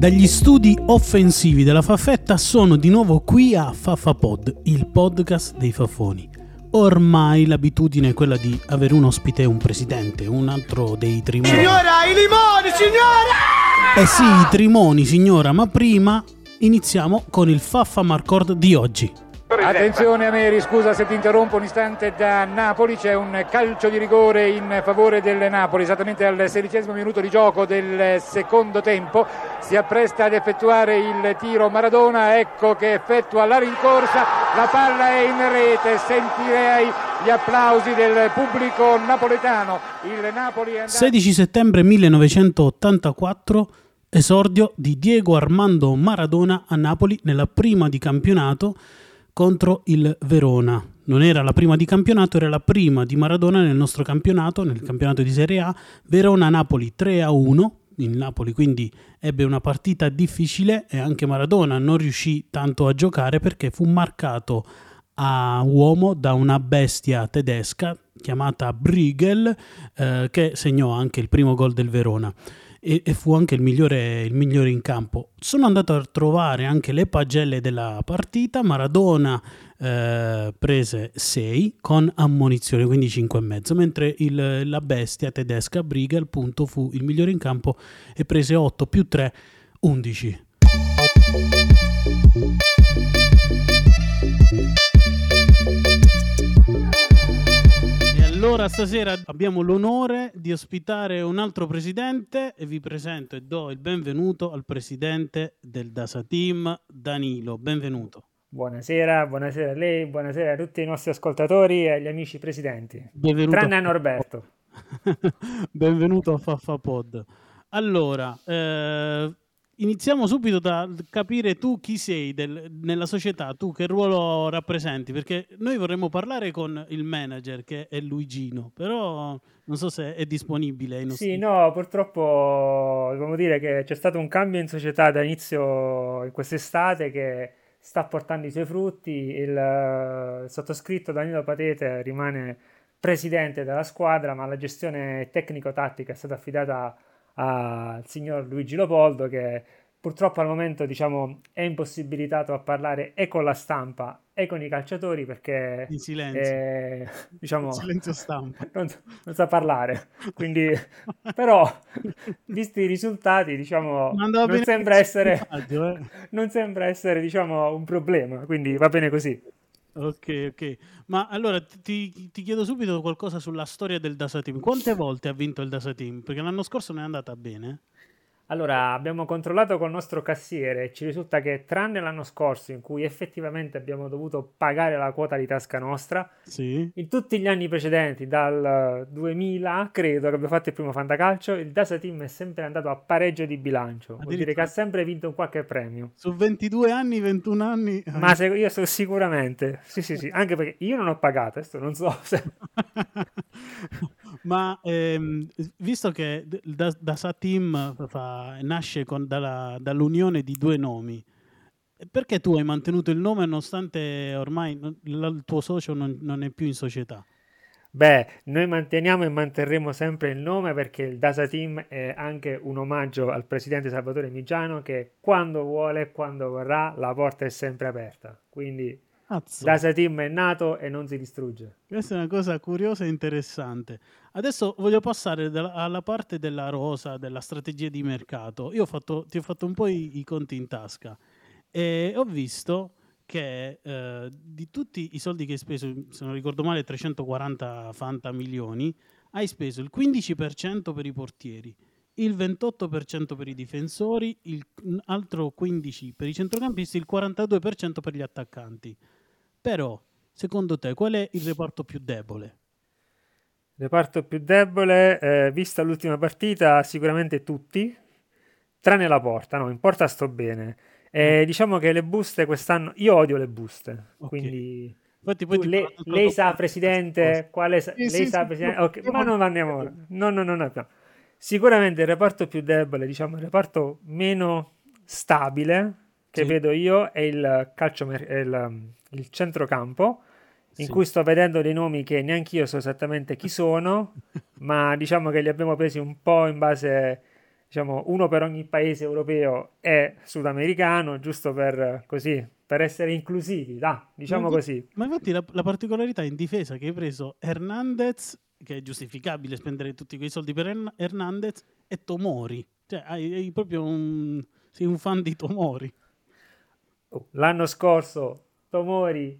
Dagli studi offensivi della Faffetta sono di nuovo qui a FaffaPod, il podcast dei Fafoni. Ormai l'abitudine è quella di avere un ospite e un presidente, un altro dei trimoni. Signora, i limoni, signora! Eh sì, i trimoni, signora, ma prima iniziamo con il Faffa Marcord di oggi. Attenzione Ameri, scusa se ti interrompo un istante. Da Napoli, c'è un calcio di rigore in favore del Napoli, esattamente al sedicesimo minuto di gioco del secondo tempo, si appresta ad effettuare il tiro Maradona, ecco che effettua la rincorsa, la palla è in rete, sentirei gli applausi del pubblico napoletano. Il Napoli è andato... 16 settembre 1984, esordio di Diego Armando Maradona a Napoli nella prima di campionato contro il Verona. Non era la prima di campionato, era la prima di Maradona nel nostro campionato, nel campionato di Serie A. Verona-Napoli 3-1. Il Napoli quindi ebbe una partita difficile e anche Maradona non riuscì tanto a giocare perché fu marcato a uomo da una bestia tedesca chiamata Briegel eh, che segnò anche il primo gol del Verona e, e fu anche il migliore, il migliore, in campo. Sono andato a trovare anche le pagelle della partita, Maradona eh, prese 6 con ammonizione, quindi 5,5, mentre il, la bestia tedesca Briegel appunto fu il migliore in campo e prese 8 più 3, 11. Allora stasera abbiamo l'onore di ospitare un altro presidente e vi presento e do il benvenuto al presidente del Dasa Team, Danilo. Benvenuto. Buonasera, buonasera a lei, buonasera a tutti i nostri ascoltatori e agli amici presidenti. Benvenuto Tranne a Norberto. benvenuto a Faffapod. Allora, eh, iniziamo subito da capire tu chi sei del, nella società, tu che ruolo rappresenti, perché noi vorremmo parlare con il manager che è Luigino, però non so se è disponibile. Sì, no, purtroppo dobbiamo dire che c'è stato un cambio in società da inizio in quest'estate che sta portando i suoi frutti, il, il sottoscritto Danilo Patete rimane presidente della squadra, ma la gestione tecnico-tattica è stata affidata a al signor Luigi Lopoldo che purtroppo al momento diciamo, è impossibilitato a parlare e con la stampa e con i calciatori perché in silenzio, è, diciamo, in silenzio stampa. non, non, sa parlare. Quindi però visti i risultati diciamo non sembra essere eh. non sembra essere diciamo un problema. Quindi va bene così Ok, ok. Ma allora ti, ti, chiedo subito qualcosa sulla storia del Dasa Team. Quante volte ha vinto il Dasa Team? Perché l'anno scorso non è andata bene. Allora, abbiamo controllato col nostro cassiere e ci risulta che tranne l'anno scorso in cui effettivamente abbiamo dovuto pagare la quota di tasca nostra, sì. in tutti gli anni precedenti, dal 2000 credo che abbia fatto il primo fantacalcio, il Dasa Team è sempre andato a pareggio di bilancio, vuol dire che ha sempre vinto un qualche premio. Su 22 anni, 21 anni... Ma se, io so sicuramente, sì sì sì, anche perché io non ho pagato, questo non so se... Ma ehm, visto che da, da Satim fa, nasce con, dalla, dall'unione di due nomi, perché tu hai mantenuto il nome nonostante ormai il tuo socio non, non, è più in società? Beh, noi manteniamo e manterremo sempre il nome perché il Dasa Team è anche un omaggio al presidente Salvatore Migiano che quando vuole quando vorrà la porta è sempre aperta. Quindi Azzo. Dasa Team è nato e non si distrugge. Questa è una cosa curiosa e interessante. Adesso voglio passare da, alla parte della rosa, della strategia di mercato. Io ho fatto, ti ho fatto un po' i, i conti in tasca e ho visto che eh, di tutti i soldi che hai speso, se non ricordo male 340 fanta milioni, hai speso il 15% per i portieri, il 28% per i difensori, il altro 15% per i centrocampisti, il 42% per gli attaccanti. Però, secondo te, qual è il reparto più debole? Reparto più debole, eh, vista l'ultima partita, sicuramente tutti, tranne la porta. No, in porta sto bene. Eh, mm. Diciamo che le buste quest'anno, io odio le buste, okay. quindi... Infatti, poi lei, lei sa, presidente, quale sa, sì, lei sì, sa, sì, presidente, okay, ma non andiamo ora. No, no, no, no, no. Sicuramente il reparto più debole, diciamo il reparto meno stabile che Sì. vedo io è il calcio, è il, il centrocampo, in Sì. cui sto vedendo dei nomi che neanche io so esattamente chi sono, ma diciamo che li abbiamo presi un po' in base, diciamo, uno per ogni paese europeo e sudamericano, giusto per così, per essere inclusivi, da, diciamo Ma- così. Ma infatti la, la particolarità in difesa che hai preso Hernandez, che è giustificabile spendere tutti quei soldi per Hern- Hernandez, e Tomori. Cioè, hai, hai proprio un... Sei un fan di Tomori. Oh, L'anno scorso Tomori,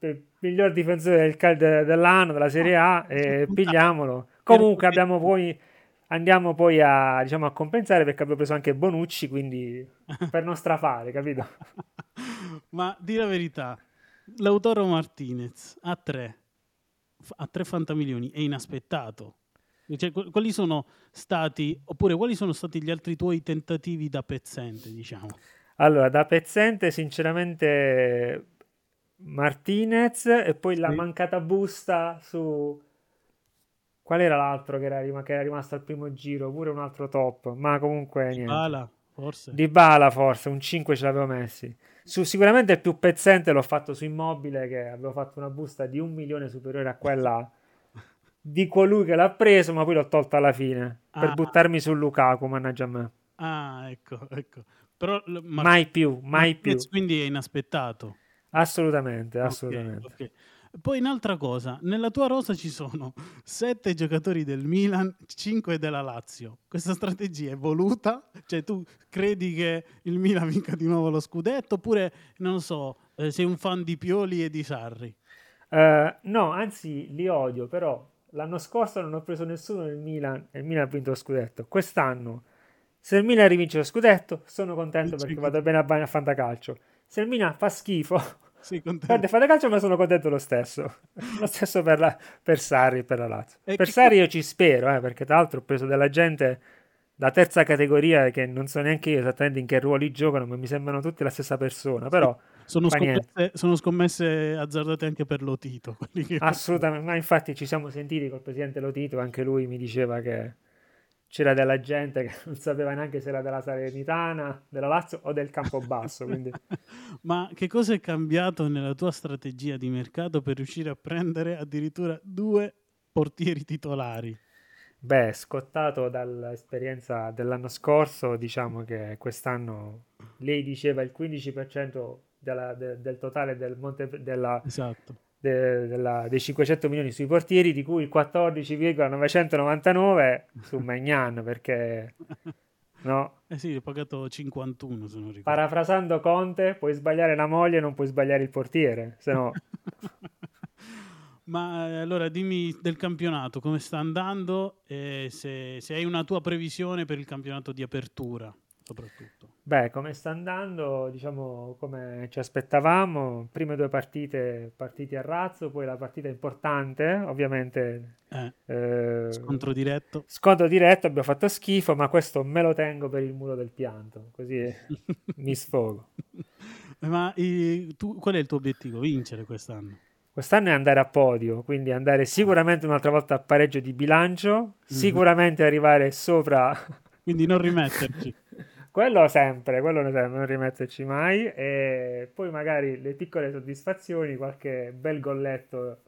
il miglior difensore del cal- de- dell'anno della Serie A, e pigliamolo. Comunque abbiamo poi, andiamo poi a, diciamo, a compensare perché abbiamo preso anche Bonucci, quindi per non strafare, capito? Ma di la verità, Lautaro Martinez a 3, a 3 fantamilioni è inaspettato. Cioè, qu- quali sono stati, oppure quali sono stati gli altri tuoi tentativi da pezzente, diciamo? Allora, da pezzente, sinceramente, Martinez e poi la Sì. mancata busta su... Qual era l'altro che era, rim- che era rimasto al primo giro? Pure un altro top, ma comunque niente. Bala, forse. Di Bala forse, un 5 ce l'avevo messi. Su, sicuramente il più pezzente l'ho fatto su Immobile che avevo fatto una busta di un milione superiore a quella di colui che l'ha preso, ma poi l'ho tolto alla fine per Ah. buttarmi su Lukaku, mannaggia a me. Ah, ecco, ecco. Però Mar- Mai più, mai più. Martinez quindi è inaspettato. Assolutamente, assolutamente. ok. Poi un'altra cosa, nella tua rosa ci sono sette giocatori del Milan, cinque della Lazio. Questa strategia è voluta? Cioè tu credi che il Milan vinca di nuovo lo scudetto oppure, non so, eh, sei un fan di Pioli e di Sarri? Eh, no, anzi li odio, però l'anno scorso non ho preso nessuno nel Milan e il Milan ha vinto lo scudetto. Quest'anno, se il Milan rivince lo scudetto, sono contento perché vado bene a, a fantacalcio. Se il Milan fa schifo, contento? perde fantacalcio, ma sono contento lo stesso. Lo stesso per, la, per Sarri e per la Lazio. E per che- Sarri io ci spero, eh, perché tra l'altro ho preso della gente da terza categoria che non so neanche io esattamente in che ruoli giocano, ma mi sembrano tutti la stessa persona. Però Sono fa niente. scommesse, sono scommesse azzardate anche per Lotito. Assolutamente, ma infatti ci siamo sentiti col presidente Lotito, anche lui mi diceva che c'era della gente che non sapeva neanche se era della Salernitana, della Lazio o del Campobasso, quindi Ma che cosa è cambiato nella tua strategia di mercato per riuscire a prendere addirittura due portieri titolari? beh, scottato dall'esperienza dell'anno scorso, diciamo che quest'anno lei diceva il 15% della- de- del totale del Monte, della, Esatto. De- della- dei 500 milioni sui portieri, di cui il 14,999 su Magnan, perché no, Eh sì, ho pagato 51 se non ricordo. Parafrasando Conte, puoi sbagliare la moglie, non puoi sbagliare il portiere, se no Ma eh, allora dimmi del campionato, come sta andando e se, se hai una tua previsione per il campionato di apertura, soprattutto. Beh, come sta andando, diciamo come ci aspettavamo, prime due partite partiti a razzo, poi la partita importante, ovviamente Eh, eh, scontro diretto. scontro diretto, abbiamo fatto schifo, ma questo me lo tengo per il muro del pianto, così mi sfogo. Ma i- tu, qual è il tuo obiettivo? Vincere quest'anno? Quest'anno è andare a podio, quindi andare sicuramente un'altra volta a pareggio di bilancio, sicuramente arrivare sopra Quindi non rimetterci. Quello sempre, quello sempre, non rimetterci mai. E poi magari le piccole soddisfazioni, qualche bel golletto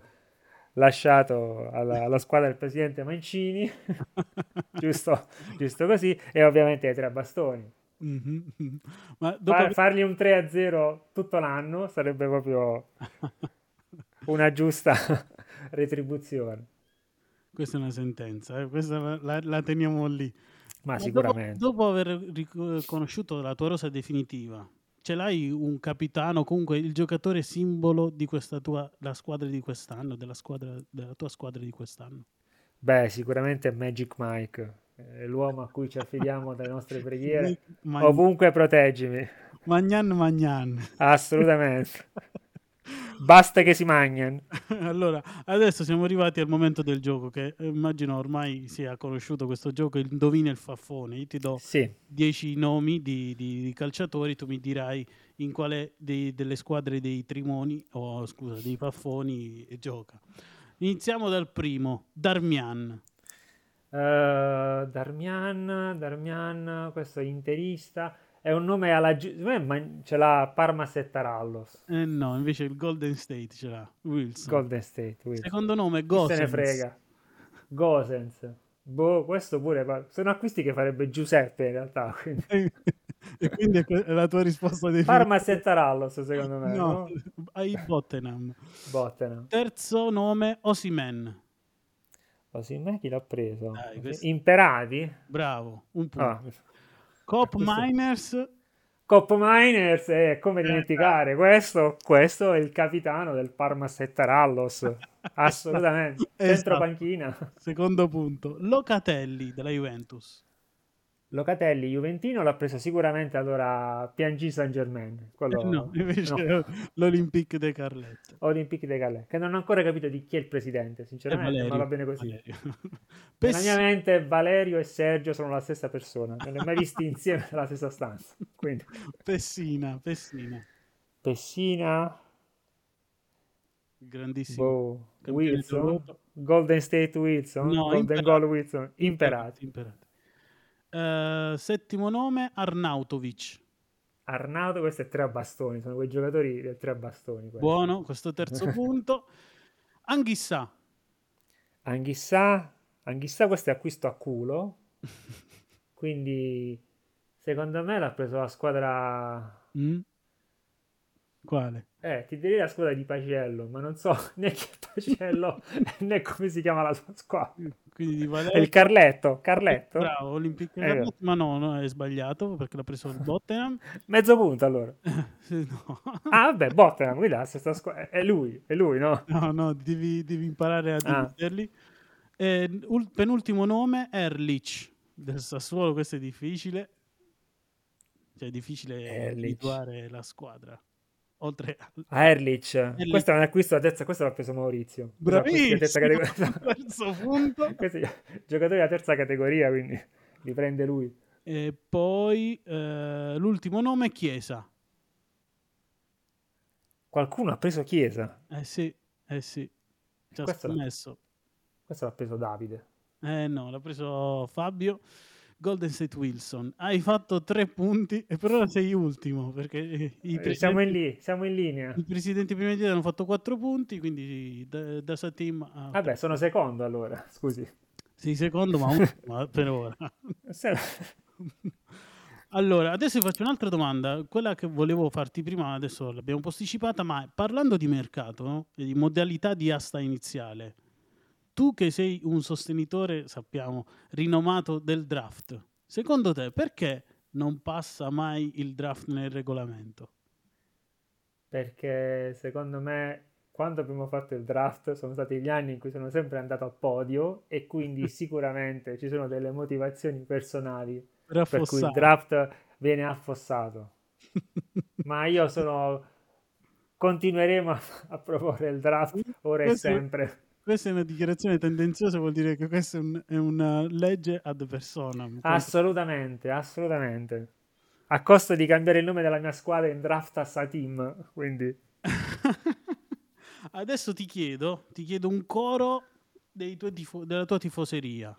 lasciato alla, alla squadra del presidente Mancini, giusto, giusto così, e ovviamente ai tre bastoni. Mhm. Ma dopo Far- fargli un 3-0 tutto l'anno sarebbe proprio una giusta retribuzione. Questa è una sentenza, eh, questa la- la teniamo lì. Ma Ma sicuramente. Dopo, dopo aver ric- conosciuto la tua rosa definitiva, ce l'hai un capitano, comunque il giocatore simbolo di questa tua la squadra di quest'anno, della, squadra, della tua squadra di quest'anno? Beh, sicuramente Magic Mike, è l'uomo a cui ci affidiamo dalle nostre preghiere. Ovunque proteggimi. Magnan Magnan. Assolutamente. Basta che si mangiano. allora, adesso siamo arrivati al momento del gioco che eh, immagino ormai sia conosciuto questo gioco, il indovina il faffone. Io ti do Sì, 10 nomi di, di- di calciatori, tu mi dirai in quale dei- delle squadre dei Trimoni, o scusa, dei Faffoni gioca. Iniziamo dal primo, Darmian. Uh, Darmian, Darmian, questo è interista. È un nome alla ma ce l'ha Parma Settarallos. Eh no, invece il Golden State ce l'ha Wilson. Golden State, Wilson. Secondo nome Gosens. Se ne frega. Gosens. Boh, questo pure sono acquisti che farebbe Giuseppe in realtà. Quindi. e quindi è la tua risposta definitiva. Parma Settarallos, secondo me. No, no? ai Bottenham. Bottenham. Terzo nome Osimen. Osimen chi l'ha preso? Dai, questo... Imperati? Bravo, un punto. Ah. Cop Miners. Cop Miners, eh, come dimenticare, questo, questo è il capitano del Parma Settarallos, assolutamente, esatto. centro panchina. Secondo punto, Locatelli della Juventus. Locatelli Juventino l'ha preso sicuramente allora PNG Saint Germain quello... Eh no, invece no. l'Olympique de Carlet Olympique de Carlet che non ho ancora capito di chi è il presidente sinceramente ma va bene così. Pess... nella mia mente Valerio e Sergio sono la stessa persona non li ho mai visti insieme nella stessa stanza quindi... Pessina Pessina. Pessina. Grandissimo boh. Wilson. Golden State Wilson? No, Golden Imperati. Goal Wilson Imperati, Imperati. Uh, settimo nome, Arnautovic. Arnauto, questo è tre a bastoni, sono quei giocatori del tre a bastoni. Questo. Buono, questo terzo punto. Anghissà. Anghissà, Anghissà questo è acquisto a culo, quindi secondo me l'ha preso la squadra... Mm? Quale? Eh, ti direi la squadra di Paciello, ma non so né chi è Paciello né come si chiama la sua squadra. Quindi di Valerio... È il Carletto, Carletto. Bravo, Olympic eh, ma no, no, è sbagliato perché l'ha preso il Bottenham. Mezzo punto allora. no. Ah, vabbè, la stessa squadra. È lui, è lui, no? No, no, devi, devi imparare a ah. dividerli. Eh, penultimo nome, Erlich, del Sassuolo, questo è difficile. Cioè, è difficile individuare la squadra oltre a Erlich. Erlich. Questo è un acquisto da terza, questo l'ha preso Maurizio. Bravissimo! Terza categoria. terzo punto. Questi giocatori da terza categoria, quindi li prende lui. E poi eh, l'ultimo nome è Chiesa. Qualcuno ha preso Chiesa? Eh sì, eh sì. Ci questo scommesso. Questo l'ha preso Davide. Eh no, l'ha preso Fabio. Golden State Wilson. Hai fatto tre punti e per ora sei ultimo perché i eh, siamo, in lì, siamo in linea. I presidenti prima di te hanno fatto quattro punti, quindi da, da Satim a... Vabbè, sono secondo allora, scusi. Sì, secondo, ma ultimo per ora. allora, adesso faccio un'altra domanda, quella che volevo farti prima, adesso l'abbiamo posticipata, ma parlando di mercato no? e di modalità di asta iniziale, tu che sei un sostenitore, sappiamo, rinomato del draft, secondo te perché non passa mai il draft nel regolamento? Perché secondo me quando abbiamo fatto il draft sono stati gli anni in cui sono sempre andato a podio e quindi sicuramente ci sono delle motivazioni personali per, per cui il draft viene affossato. Ma io sono continueremo a, a proporre il draft ora e sempre questa è una dichiarazione tendenziosa, vuol dire che questa è, un, è una legge ad personam. Assolutamente, assolutamente. A costo di cambiare il nome della mia squadra in draft a Satim, quindi... Adesso ti chiedo, ti chiedo un coro tifo- della tua tifoseria.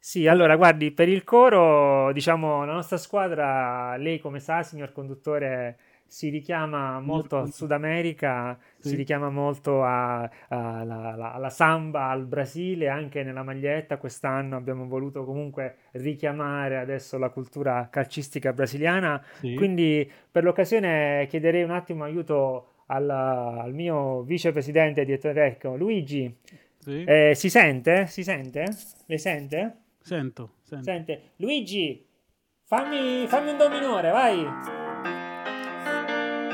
Sì, allora guardi, per il coro, diciamo, la nostra squadra, lei come sa, signor conduttore, si richiama molto al Sud America, sì. si richiama molto alla samba, al Brasile, anche nella maglietta. Quest'anno abbiamo voluto comunque richiamare adesso la cultura calcistica brasiliana. Sì. Quindi per l'occasione chiederei un attimo aiuto al, al mio vicepresidente direttore tecnico Luigi. Sì. Eh, si sente? Si sente? Le sente? Sento, sento. Sente. Luigi, fammi, fammi un do minore, vai!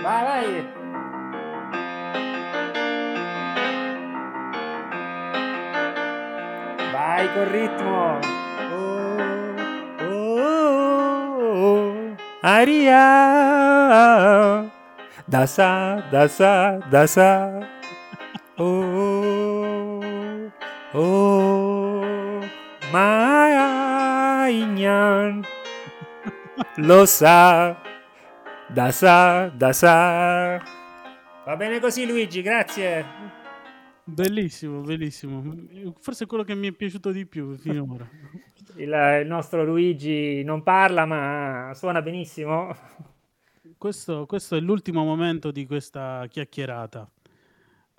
Vai, vai. Vai col ritmo. Oh, oh, oh, Aria. Dasa, dasa, dasa. Oh, oh, Mainyan. Lo sa. Da sa, da sa. Va bene così Luigi, grazie. Bellissimo, bellissimo. Forse è quello che mi è piaciuto di più finora. il, il nostro Luigi non parla, ma suona benissimo. Questo, questo, è l'ultimo momento di questa chiacchierata.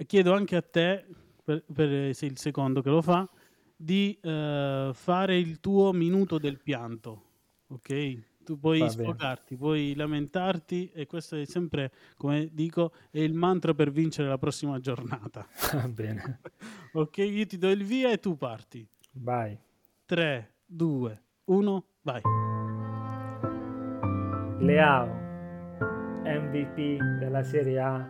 Chiedo anche a te, per, per, sei il secondo che lo fa, di uh, fare il tuo minuto del pianto. Ok? Tu puoi sfogarti, puoi lamentarti e questo è sempre, come dico, è il mantra per vincere la prossima giornata. Va bene. ok, io ti do il via e tu parti. Vai. 3, 2, 1, vai. Leao, MVP della Serie A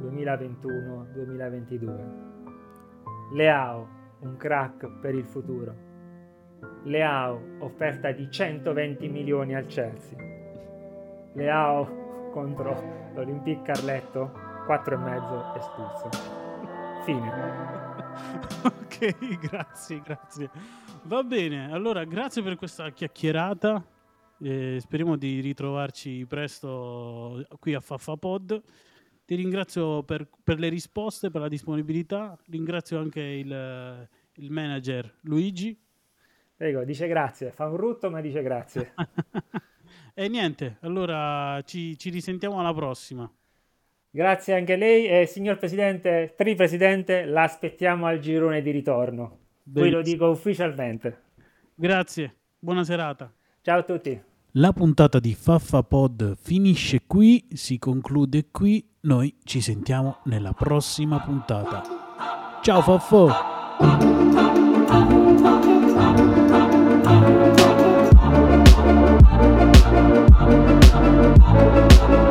2021-2022. Leao, un crack per il futuro. Leao, offerta di 120 milioni al Chelsea. Leao contro l'Olympique Carletto, 4 e mezzo espulso. Fine. ok, grazie, grazie. Va bene, allora grazie per questa chiacchierata. Eh, speriamo di ritrovarci presto qui a FaffaPod. Ti ringrazio per, per, le risposte, per la disponibilità. Ringrazio anche il, il manager Luigi Prego, dice grazie, fa un rutto ma dice grazie. e niente, allora ci, ci, risentiamo alla prossima. Grazie anche a lei e signor Presidente, Tripresidente, l'aspettiamo al girone di ritorno. Qui lo dico ufficialmente. Grazie, buona serata. Ciao a tutti. La puntata di Faffa Pod finisce qui, si conclude qui, noi ci sentiamo nella prossima puntata. Ciao Faffo! Thank you.